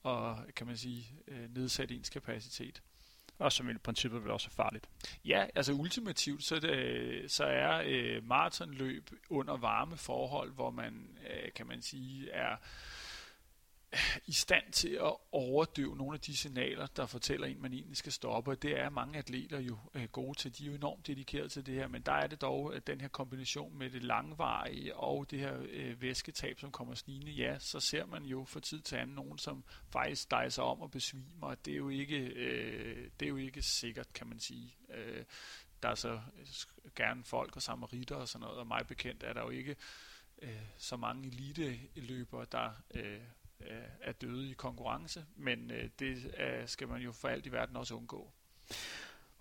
og, kan man sige, øh, nedsætte ens kapacitet. Og som i princippet vil også farligt. Ja, altså ultimativt, så, det, så er øh, maratonløb under varme forhold, hvor man, øh, kan man sige, er i stand til at overdøve nogle af de signaler, der fortæller en, man egentlig skal stoppe. Og det er mange atleter jo øh, gode til. De er jo enormt dedikeret til det her. Men der er det dog at den her kombination med det langvarige og det her øh, væsketab, som kommer snigende. Ja, så ser man jo for tid til anden nogen, som faktisk dejser om og besvimer. Det er jo ikke, øh, det er jo ikke sikkert, kan man sige. Øh, der er så øh, gerne folk og samaritter og sådan noget, og mig bekendt er der jo ikke øh, så mange elite-løbere, der øh, er døde i konkurrence, men øh, det øh, skal man jo for alt i verden også undgå.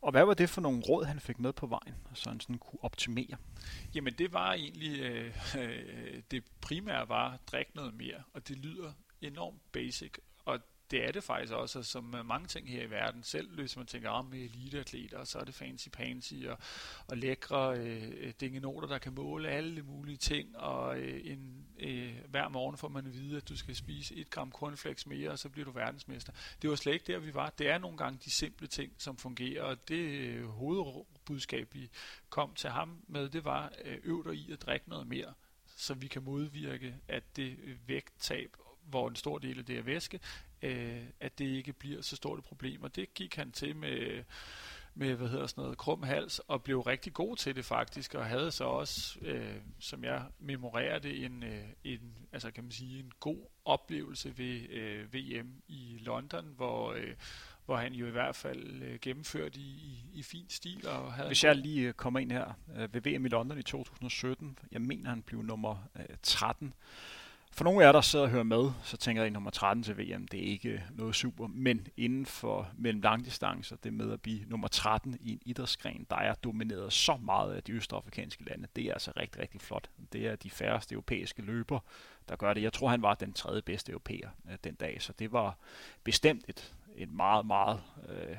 Og hvad var det for nogle råd, han fik med på vejen, så han sådan kunne optimere? Jamen det var egentlig, øh, øh, det primære var at drikke noget mere, og det lyder enormt basic, og det er det faktisk også, som øh, mange ting her i verden. Selv hvis man tænker om med eliteatleter, så er det fancy pansy og, og lækre øh, dingenoter, der kan måle alle mulige ting, og øh, en, øh, hver morgen får man at vide, at du skal spise et gram cornflakes mere, og så bliver du verdensmester. Det var slet ikke der, vi var. Det er nogle gange de simple ting, som fungerer, og det øh, hovedbudskab, vi kom til ham med, det var, øh, øv dig i at drikke noget mere, så vi kan modvirke, at det øh, vægttab hvor en stor del af det er væske, øh, at det ikke bliver så stort et problem. Og det gik han til med, med hvad hedder sådan noget, krum hals, og blev rigtig god til det faktisk, og havde så også, øh, som jeg memorerer det, en, øh, en, altså kan man sige, en god oplevelse ved øh, VM i London, hvor, øh, hvor han jo i hvert fald øh, gennemførte i, i, i fin stil. Og havde Hvis jeg lige øh, kommer ind her øh, ved VM i London i 2017, jeg mener han blev nummer øh, 13, for nogle af jer, der sidder og hører med, så tænker jeg, at nummer 13 til VM, det er ikke noget super. Men inden for mellem langdistancer, det med at blive nummer 13 i en idrætsgren, der er domineret så meget af de østafrikanske lande, det er altså rigtig, rigtig flot. Det er de færreste europæiske løber, der gør det. Jeg tror, han var den tredje bedste europæer øh, den dag, så det var bestemt et, et meget, meget øh,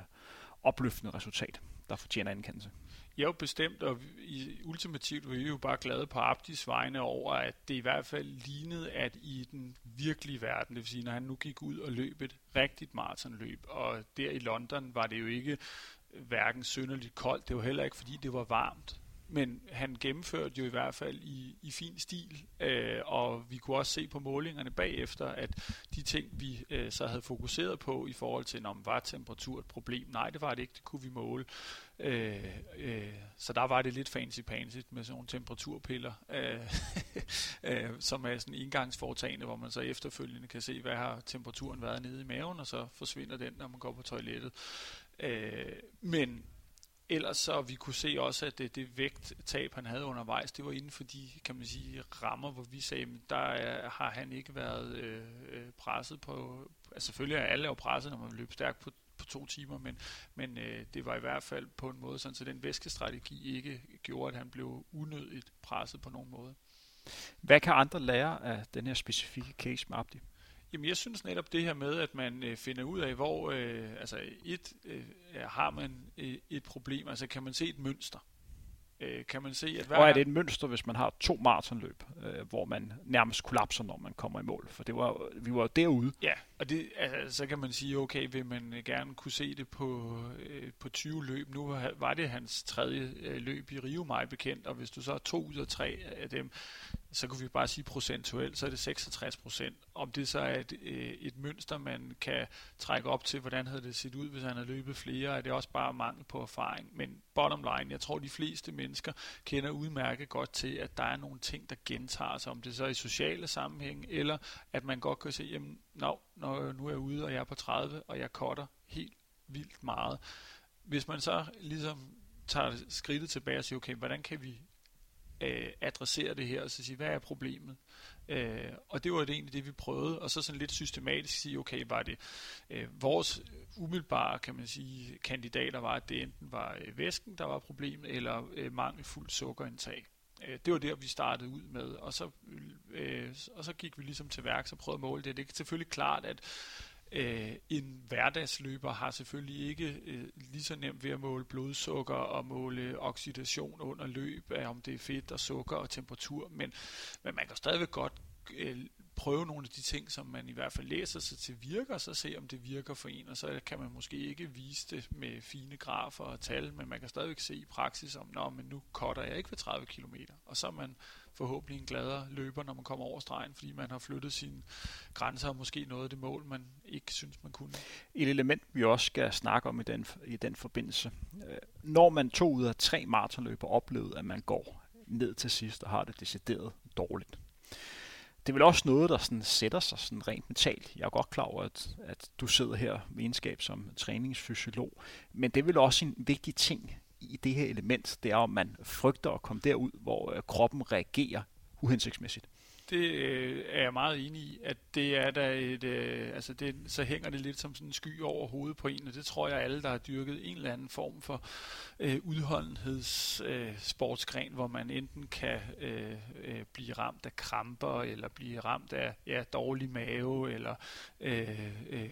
opløftende resultat, der fortjener anerkendelse. Jo, bestemt, og i, ultimativt var vi jo bare glade på Abdis vegne over, at det i hvert fald lignede, at i den virkelige verden, det vil sige, når han nu gik ud og løb et rigtigt maratonløb, og der i London var det jo ikke hverken synderligt koldt, det var heller ikke, fordi det var varmt, men han gennemførte jo i hvert fald i, i fin stil, øh, og vi kunne også se på målingerne bagefter, at de ting, vi øh, så havde fokuseret på i forhold til, om var temperatur et problem, nej, det var det ikke, det kunne vi måle. Øh, øh, så der var det lidt fancy pansy med sådan nogle temperaturpiller, øh, øh, som er sådan engangsforetagende, hvor man så efterfølgende kan se, hvad har temperaturen været nede i maven, og så forsvinder den, når man går på toilettet. Øh, men ellers så vi kunne se også, at det, det vægttab, han havde undervejs, det var inden for de, kan man sige, rammer, hvor vi sagde, der er, har han ikke været øh, øh, presset på, altså selvfølgelig er alle jo presset, når man løber stærkt på, på to timer, men, men øh, det var i hvert fald på en måde, sådan, så den væskestrategi ikke gjorde, at han blev unødigt presset på nogen måde. Hvad kan andre lære af den her specifikke case med Abdi? Jamen, jeg synes netop det her med, at man øh, finder ud af, hvor øh, altså et øh, har man øh, et problem, altså kan man se et mønster øh, kan man se, at hver Og er det et mønster, hvis man har to maratonløb, øh, hvor man nærmest kollapser, når man kommer i mål? For det var, vi var derude. Ja, og det, altså, så kan man sige, okay, vil man gerne kunne se det på, øh, på 20 løb. Nu var det hans tredje øh, løb i Rio, mig bekendt, og hvis du så har to ud af tre af dem, så kunne vi bare sige procentuelt, så er det 66 procent. Om det så er et, øh, et mønster, man kan trække op til, hvordan havde det set ud, hvis han havde løbet flere, er det også bare mangel på erfaring. Men bottom line, jeg tror, de fleste mennesker kender udmærket godt til, at der er nogle ting, der gentager sig, om det så er i sociale sammenhæng, eller at man godt kan se, jamen, no, når nu er jeg ude, og jeg er på 30, og jeg cutter helt vildt meget. Hvis man så ligesom tager skridtet tilbage og siger, okay, hvordan kan vi øh, adressere det her, og så sige, hvad er problemet? Øh, og det var det egentlig det, vi prøvede, og så sådan lidt systematisk sige, okay, var det øh, vores umiddelbare, kan man sige, kandidater var, at det enten var øh, væsken, der var problemet, eller øh, mangelfuldt sukkerindtag. Øh, det var der, vi startede ud med, og så, øh, øh og så gik vi ligesom til værk og prøvede at måle det. Det er selvfølgelig klart, at Øh, en hverdagsløber har selvfølgelig ikke øh, lige så nemt ved at måle blodsukker og måle oxidation under løb, af om det er fedt og sukker og temperatur, men, men man kan stadigvæk godt øh, prøve nogle af de ting, som man i hvert fald læser sig til virker, så se om det virker for en, og så kan man måske ikke vise det med fine grafer og tal, men man kan stadigvæk se i praksis om, nå, men nu cutter jeg ikke ved 30 km, og så er man forhåbentlig en gladere løber, når man kommer over stregen, fordi man har flyttet sine grænser og måske noget det mål, man ikke synes, man kunne. Et element, vi også skal snakke om i den, i den forbindelse. Øh, når man to ud af tre maratonløber oplevede, at man går ned til sidst og har det decideret dårligt, det er vel også noget, der sådan sætter sig sådan rent mentalt. Jeg er godt klar over, at, at du sidder her med egenskab som træningsfysiolog, men det er vel også en vigtig ting i det her element, det er, om man frygter at komme derud, hvor øh, kroppen reagerer uhensigtsmæssigt. Det øh, er jeg meget enig i, at det er da et, øh, altså det, så hænger det lidt som sådan en sky over hovedet på en, og det tror jeg alle, der har dyrket en eller anden form for øh, udholdenhedssportsgren, øh, hvor man enten kan øh, øh, blive ramt af kramper, eller blive ramt af ja, dårlig mave, eller øh, øh,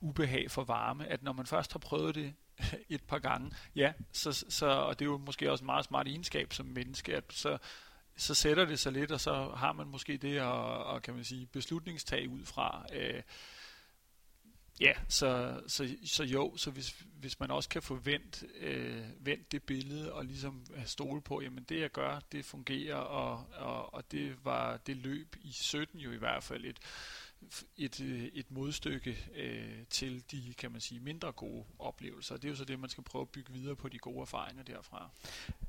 ubehag for varme, at når man først har prøvet det et par gange, ja, så, så, og det er jo måske også en meget smart egenskab som menneske, at så så sætter det sig lidt, og så har man måske det og, og kan man sige beslutningstag ud fra. Øh, ja, så, så, så jo, så hvis, hvis man også kan forvente øh, vendt det billede og ligesom øh, stole på, jamen det jeg gør, det fungerer, og, og, og det var det løb i 17 jo i hvert fald et et, øh, et modstykke øh, til de, kan man sige, mindre gode oplevelser. Det er jo så det, man skal prøve at bygge videre på de gode erfaringer derfra.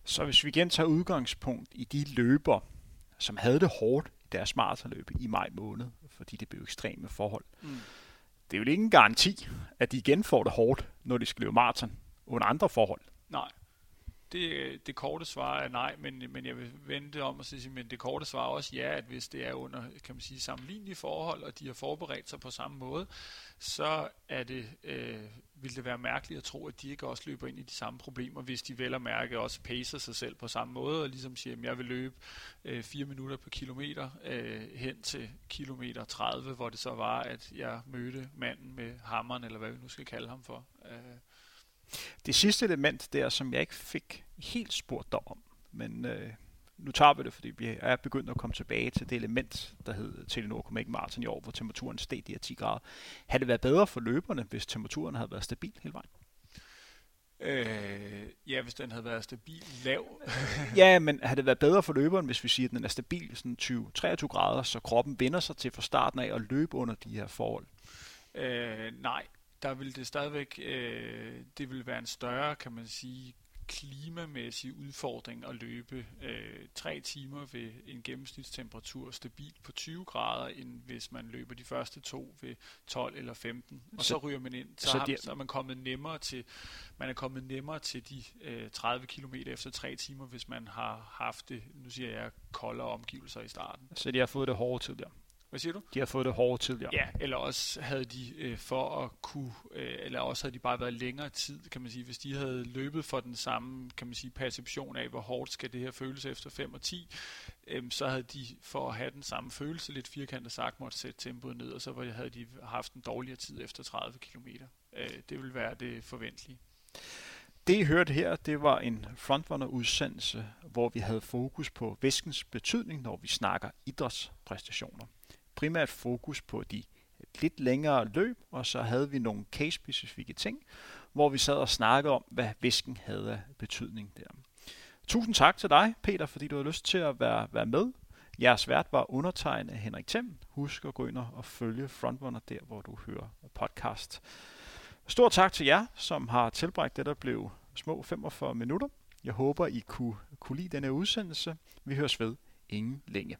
Så hvis vi igen tager udgangspunkt i de løber, som havde det hårdt i deres maratonløb i maj måned, fordi det blev ekstreme forhold. Mm. Det er jo ikke en garanti, at de igen får det hårdt, når de skal løbe maraton under andre forhold. Nej det, det korte svar er nej, men, men jeg vil vente om at sige, men det korte svar er også ja, at hvis det er under, kan man sige, sammenlignelige forhold, og de har forberedt sig på samme måde, så er det, øh, vil det være mærkeligt at tro, at de ikke også løber ind i de samme problemer, hvis de vel og mærke også pacer sig selv på samme måde, og ligesom siger, at jeg vil løbe øh, 4 minutter per kilometer øh, hen til kilometer 30, hvor det så var, at jeg mødte manden med hammeren, eller hvad vi nu skal kalde ham for. Øh, det sidste element der, som jeg ikke fik helt spurgt dig om, men øh, nu tager vi det, fordi vi er begyndt at komme tilbage til det element, der hed Telenor Copenhagen Marathon i år, hvor temperaturen steg de her 10 grader. Havde det været bedre for løberne, hvis temperaturen havde været stabil hele vejen? Øh, ja, hvis den havde været stabil lav. ja, men havde det været bedre for løberen, hvis vi siger, at den er stabil sådan 20-23 grader, så kroppen vender sig til fra starten af at løbe under de her forhold? Øh, nej, der vil det stadigvæk, øh, det vil være en større, kan man sige, klimamæssig udfordring at løbe øh, tre timer ved en gennemsnitstemperatur stabilt på 20 grader, end hvis man løber de første to ved 12 eller 15. Og så, så ryger man ind, så, så, har, de, så er man kommet nemmere til, man er kommet nemmere til de øh, 30 km efter tre timer, hvis man har haft det, nu siger jeg, koldere omgivelser i starten. Så de har fået det hårde tidligere? Hvad siger du? De har fået det hårde tidligere. Ja, eller også havde de øh, for at kunne, øh, eller også havde de bare været længere tid, kan man sige. Hvis de havde løbet for den samme, kan man sige, perception af, hvor hårdt skal det her føles efter 5 og 10, øh, så havde de for at have den samme følelse, lidt firkantet sagt, måtte sætte tempoet ned, og så havde de haft en dårligere tid efter 30 km. Øh, det vil være det forventelige. Det I hørte her, det var en frontrunner-udsendelse, hvor vi havde fokus på væskens betydning, når vi snakker idrætspræstationer primært fokus på de lidt længere løb, og så havde vi nogle case-specifikke ting, hvor vi sad og snakkede om, hvad væsken havde af betydning der. Tusind tak til dig, Peter, fordi du har lyst til at være, være med. Jeres vært var undertegnet Henrik Thiem. Husk at gå ind og følge Frontrunner der, hvor du hører podcast. Stor tak til jer, som har tilbragt det, der blev små 45 minutter. Jeg håber, I kunne, kunne lide denne udsendelse. Vi høres ved ingen længe.